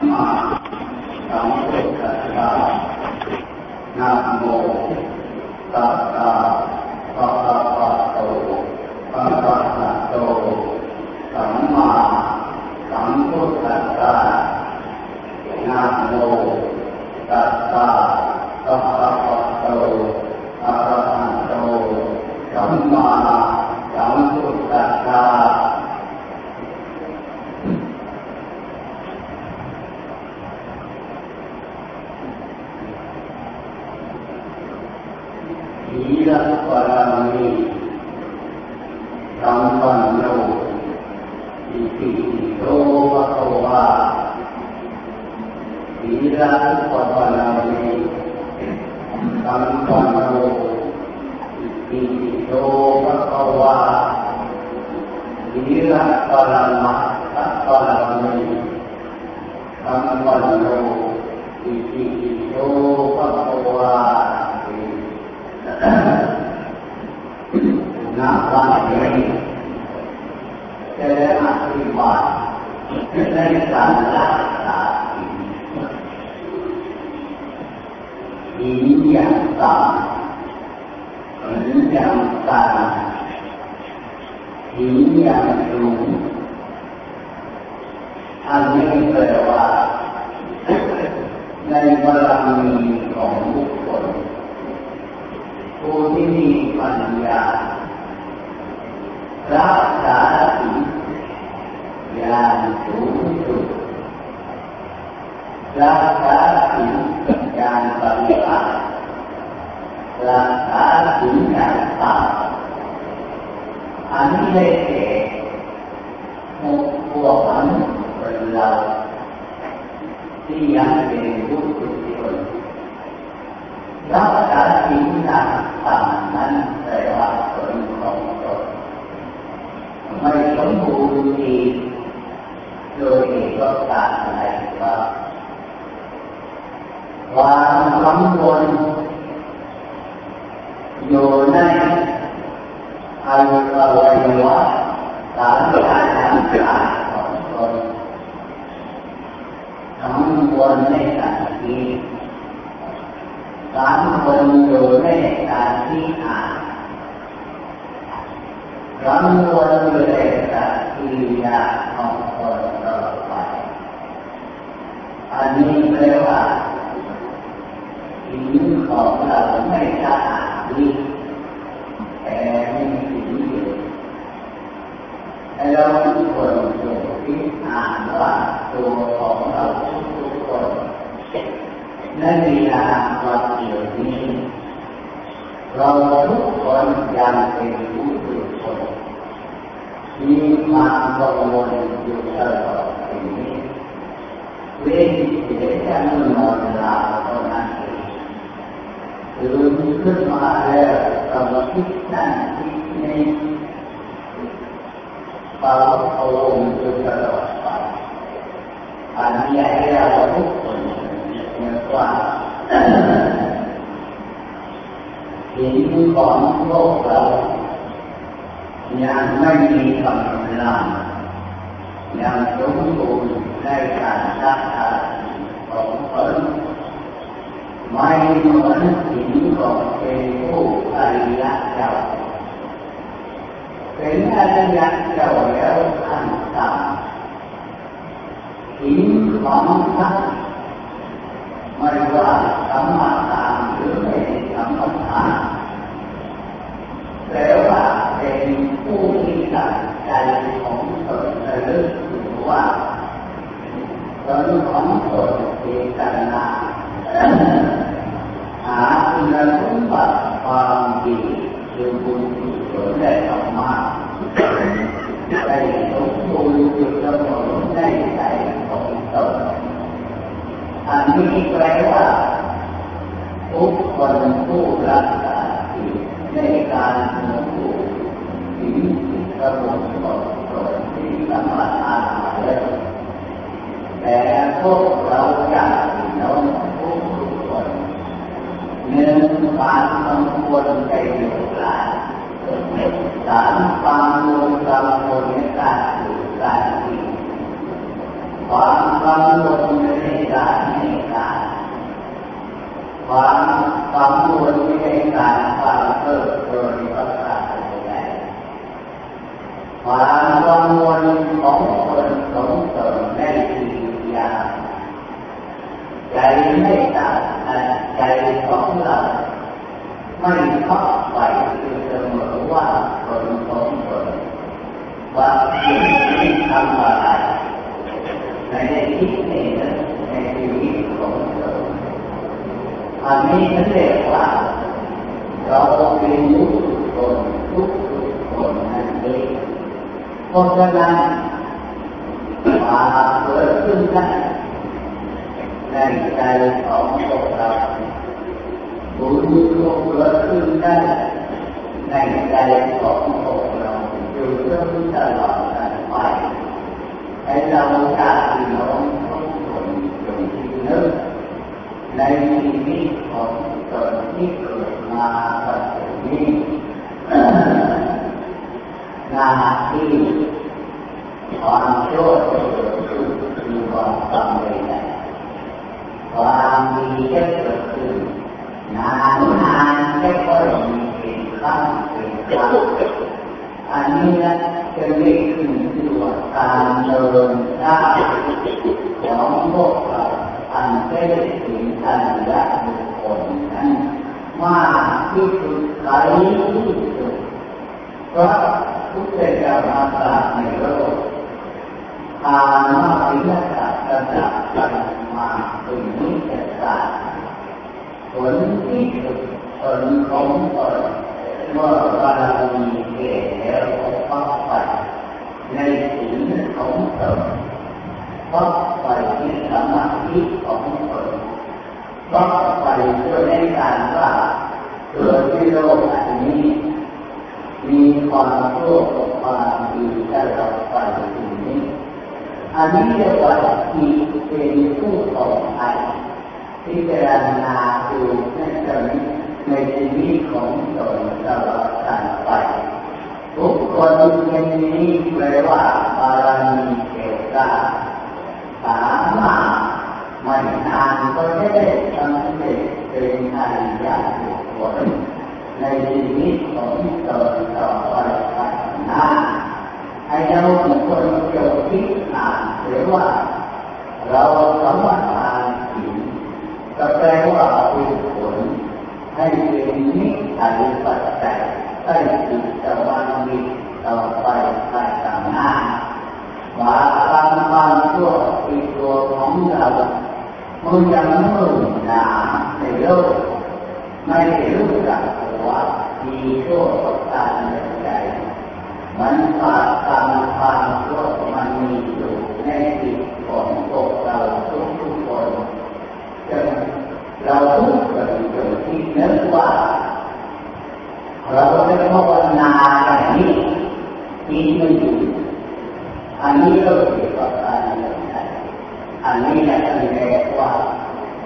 สัมพุทธัสสะนาโมตัสสะภะคะวะโตอะระหะโตสัมมาสัมพุทธัสสะนะโมตัสสะภะคะวะโตอะระหะโตสัมมาสัมพุทธัสสะ ศี ลปรามีสัมปันโนอิติปิโสภะคะวะศีลปรามีสัมปันโนอิติปิโสภะคะวะศีลปรามัตถปรามีสัมปันโนอิติปิโสภะคะวะ นาวันนี้จะได้อธิบายในการรักษาศีลอย่างต่ำศีลอย่างต่ำ ศีลอย่างสูอันนี้แปลว่าในบารมีของบุคคลผู้ที่มีปัญญารักษาศีลอย่างสูงสุดรักษาศีลอย่างปฏิบัติรักษาศีลอย่างต่ำอันนี้ได้แก่มุขพวกนั้น เป็นเราที่ยังเป็นผู้ทุชน รักษาศีลอย่างต่ำนั้นแปลว่าผลของตนไม่สมบูรณ์ดีโดยเหตุการณ์ใดว่าความกังวลอยู่ในอวัยวะการการทำการของตนกังวลในการที่ การคนอยู่ในการที่อ่านกังวลอยู่ในการที่อยากของคนต่อไป อันนี้แปลว่าศีลของเราไม่สะอาดดีแต่ไม่มีศีลอยู่ให้เราทุกคนอยู่ที่อ่านว่าตัวของเราทุกคน ในเวลาวันเดียวนี้ เราทุกคนยังเป็นผู้ทุกคนมีความกังวลอยู่ตลอดชีวิตเว้นเสียแต่นอนหลับเท่านั้นเองตื่นขึ้นมาแล้วก็คิดนั่นคิดนี้เป่าเอาลมณ์อยู่ตลอดไปอันนี้ให้เราทุกคนเรียกว่า เหินของโลกเรายังไม่มีกำลังยังสมบูรณ์ในการรักษาของตนไม่เหมือนหินของเป็นผู้อริยะเจ้าเป็นอริยะเจ้าแล้วขั้นต่ำหินของท่าน ไม่ว่าสัมมาทานหรือไม่สัมมาทานแปลว่าเป็นผู้ที่ตัดใจของตนระลึกถึงว่าตนของตนเจตนาหาคุณสมบัติความดีคือบุญกุศลได้ออกมาได้สมบูรณ์จุดประสงค์ในใจของตน อันนี้แปลว่าทุกคนผู้รักษาศีลในการสมบูรณ์ศีลกระบวนการตนที่สมาทานมาแล้วแต่พวกเราอยากน้องทุกคนเนื่งความสมควรใจอยู่หลายสารความรวมกังวลในการสื่อสารที่ความกังวลใน ความรวยใน การความเพิ่มเติมประการใดความกังวลของคนสงสารในทีอย่างใจไม่ต่างใจของเราไม่เข้าไปเสมอว่าคนของคนว่าสิ่งที่ทำอะไรในที่นี้ในชีวิตของเราอันนี้เรียกว่าเราเป็นทุกคนทุกคนนั่นเอง เพราะฉะนั้นมาเกิดขึ้นได้ในใจของพวกเราบุญก็เกิดขึ้นได้ในใจของพวกเราอยู่จนตลอดไปให้เราจะน้องทุกคนจงที่นึกในชีวิตของตนที่เกิดมาปัจจุบันนี้หน้าที่ ความชั่วจะเกิดขึ้นคือความสำเร็จความดีจะเกิดขึ้นนานนานจะก็มีเป็นครั้งเป็นคราวอันนี้นะจะเรียกขึ้นชื่อว่าการเดินหน้ของพวกเราอันเป็นสิ่งอันยากบุคคลนั้นมากที่สุดไกลที่สุดเพราะทุกเจ้ามาตราในโลก ทานมาพิจารณาระดับมาเป็นนิจศาสตร์ผลที่สุดผลของตนเมื่อบารมีเก่แล้วก็ไปในสิ่งของตนก็ไปที่สมาธิของตนก็ไปเพื่อในการว่าเกิดที่โลกอันนี้ มีความชั่วความดีตลอด อันนี้เรียกว่าจิตเป็นผู้ของไทยพิจารณาดูในตอนในชีวิตของตนตลอดการไปทุกคนเป็นนี้แปลว่าบารมีเกิดได้สามารถไม่นานก็ได้สำเร็จเป็นอริยบุคคลในชีวิตของตนต่อไปภายหน้าให้เราทุกคนจง หรือว่าเราสมทานศีลก็แปลว่าเป็นผลให้เป็นนิสัยปัจจัยให้จิตสมาธิต่อไปภายหน้าว่าการทำชั่วอีกตัวของเราเมื่อยังไม่หนาในโลกไม่รู้จักว่าดีชั่วประการใดมันขาดการความชั่วมันมี ในจิตของพวกเราทุกทุกคนจนเราทุกคนจนที่นึกว่า เราจะภาวนาอย่างนี้ที่ไม่อยู่อันนี้ก็เกี่ยวกับการเงินอันนี้แหละที่เรียกว่า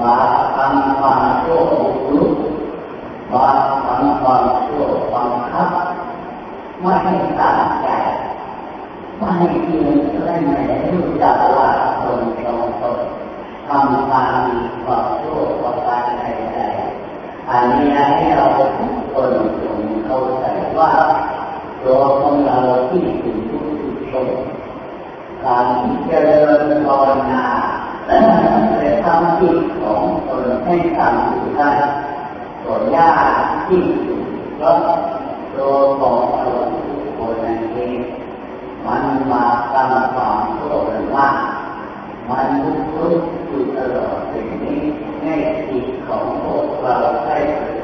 บาปทำความชั่วบุกรุกบาปทำความชั่วบังคับไม่ให้ตั้งใจไม่ให้เพียงเล่นไม่รู้จักว่าตนตรงตนทำความดีความชั่วประการใดๆอันนี้ให้เราทุกคนจงเข้าใจว่าตัวของเราที่ถึงทุกชนการเจริญภาวนาแต่ทำจิตของต นให้ตั้งอยู่ได้ตัวยากที่สุดเพราะตัวของเราคนนั้นเองมันมาทำความชั่วมากมันลุกลุกอยู่ตลอดสิ่งนี้ในจิตของพวกเราได้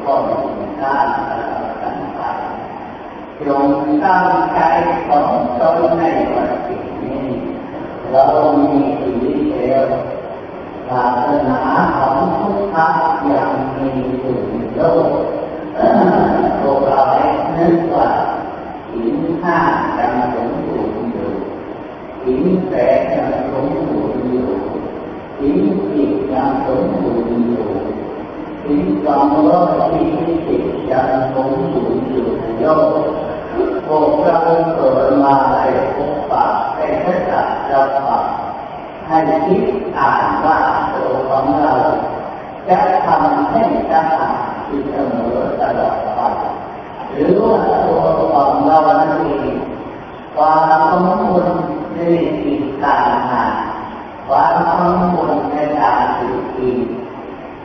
ข้อมูลด้านตลอดกันไปจงตั้งใจของตนในวันนี้เรามีชีวิตแล้วศาสนา พุทธะย่างมีอยู่ในโลกพวกเรานึกว่าหินห้ายังสมบูรณ์อยู่หินแปดยังสมบูรณ์อยู่หินสิบยังสมบูรณ์อยู่หินสองร้อยยี่สิบยังสมบูรณ์อยู่ในโลกพวกเราเกิดมาในภพปะเป็นพระจักรพรรดิให้คิดอ่านว่าตัวของเรา จะทำให้ได้ที่เสมอตลอดไปหรือว่าตัวของเรานั้นเองความสมบูรณ์ในกิจการงานความสมบูรณ์ในการสื่อกิน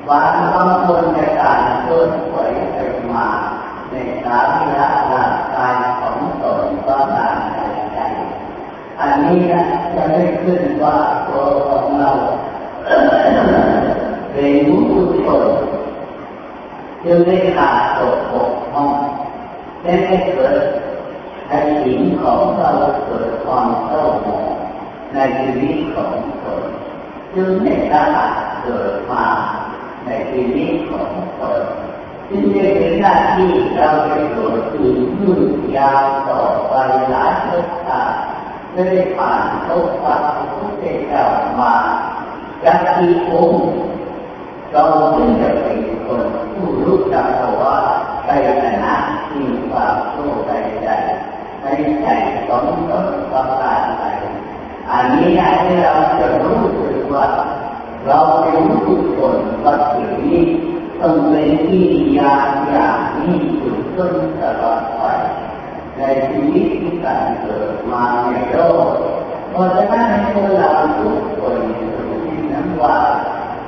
ความสมบูรณ์ในการเคลื่อนไหวไปมาในสามีร่างกายของตนก็ตามใจอันนี้จะไม่ขึ้นว่าตัวของเราเป็นผู้ชน จึงได้ขาดตกบกพร่องและไม่เกิดให้สิ่งของเราเกิดความเศร้าหมองในชีวิตของตนจึงไม่สามารถเกิดมาในชีวิตของตนจึงได้เป็นหน้าที่เราจะเกิดถึงยืดยาวต่อไปหลายภพชาติได้ผ่านโลกความทุกข์เจ้ามาจากที่องค์เราจึงจะเป็นคน ผู้รู้จักว่าใจขณะที่ความโลภใจใจในใจของตนต้องการอะไรอันนี้ให้เราจะรู้สึกว่า เราเป็นผู้คนวัตถุนี้ต้องเป็นที่ยาอย่างนี้จุดต้นตลอดไปในชีวิตที่การเกิดมาในโลกเพราะฉะนั้นให้เราทุกคนรู้ที่นั้นว่า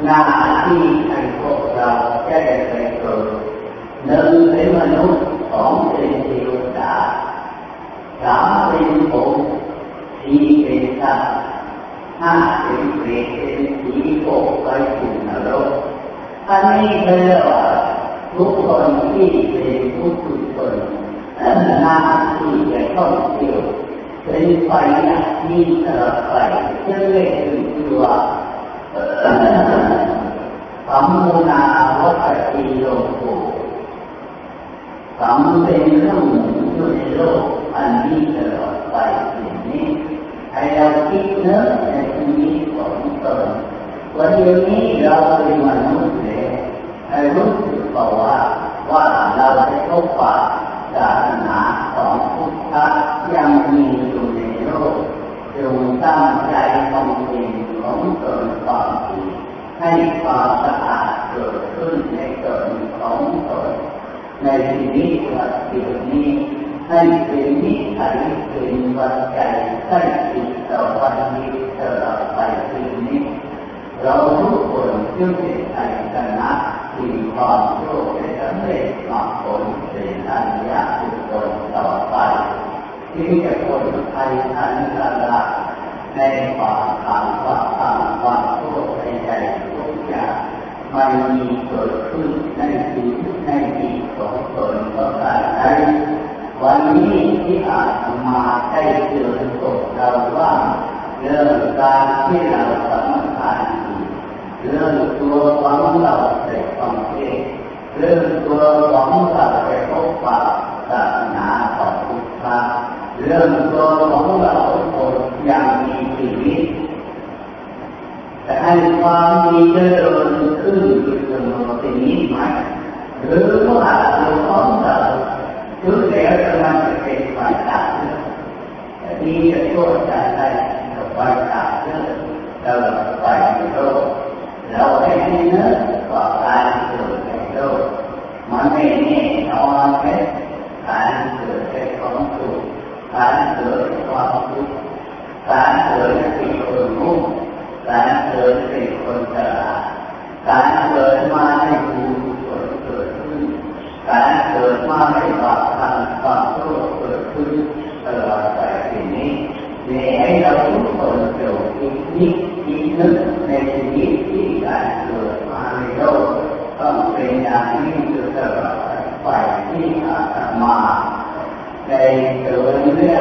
หน้าที่ให้พวกเราจะได้ไปเกิดหนึ่งเป็นมนุษย์สองเป็นเทวดาสามเป็นผมสี่เป็นสัตว์ ห้าเป็นเปรตเป็นผีโกไปถึงนรกอันนี้เรียกว่าทุกคนที่เป็นผู้ทุกคนหน้าที่จะต้องเที่ยวเป็นไปที่ตลอดไปจะเรียกว่าสัมมุนาวัตติโลโกสัมเป็นเรื่องหมุนอยู่ในโลกอันนี้ตลอดไปอย่างนี้ให้เราคิดเนื้อในี้ของตนวันนี้เราเป็นมนุษย์เลยรู้สึกว่าว่าเราได้พบปะศาสนาของพุทธะยังมีอยู่ในโลกจงตั้งใจทำเป็นของตนความดีให้ความสะอาดเกิดขึ้นในตนของตนในชีวิตวัดเดียวนี้ให้เป็นนิสัยเป็นวัดใจใกล้ชิดต่อวันนี้ ตลอดไปทีนี้ เราทุกคนจึงเป็นใจชนะทีความโชคได้สำเร็จมาผลเป็นอันยากทุกคนต่อไปที่จะคนไทยอันตรายในความทางความทางความโชคในใจทุกอย่างมันมีเกิดขึ้นในชีวิตในจิตของตนก็การใช้วันนี้ที่อาจมาได้เจอพวกเราว่า เรื่องการที่เราสำคัญเรื่องตัวของเราในความเชื่อเรื่องตัวของเราในพบปะศาสนาของพุทธะเรื่องตัวของเราคนยังมีชีวิตแต่ให้ความมีเจริญขึ้นอยู่เสมอเป็นนิสัยหรือว่าตัวของเราถึงแล้วจะมันจะเป็นไฟตัดแต่ที่จะช่วยใจได้กับ ไฟตัดเรื่องเราไปโลกเราให้เนื้อว่าการเกิดในโลกมันไม่แน่นอนแค่การเกิดเป็นของสุขการเกิดความทุกข์การเกิดเป็นคนมุ่งการเกิดเป็นคนฉลาดการเกิดมาให้ดูผลเกิดขึ้นการเกิดมาให้บาปทำความชั่วเกิดขึ้นตลอดไปทีนี้มีให้เราทุกคนเกิดคิดนิดคิดนึกในชีวิตที่การเกิดมาในโลกต้องเป็นอย่างนี้อยู่ตลอดไปที่อาตมา ในเกิดเรื่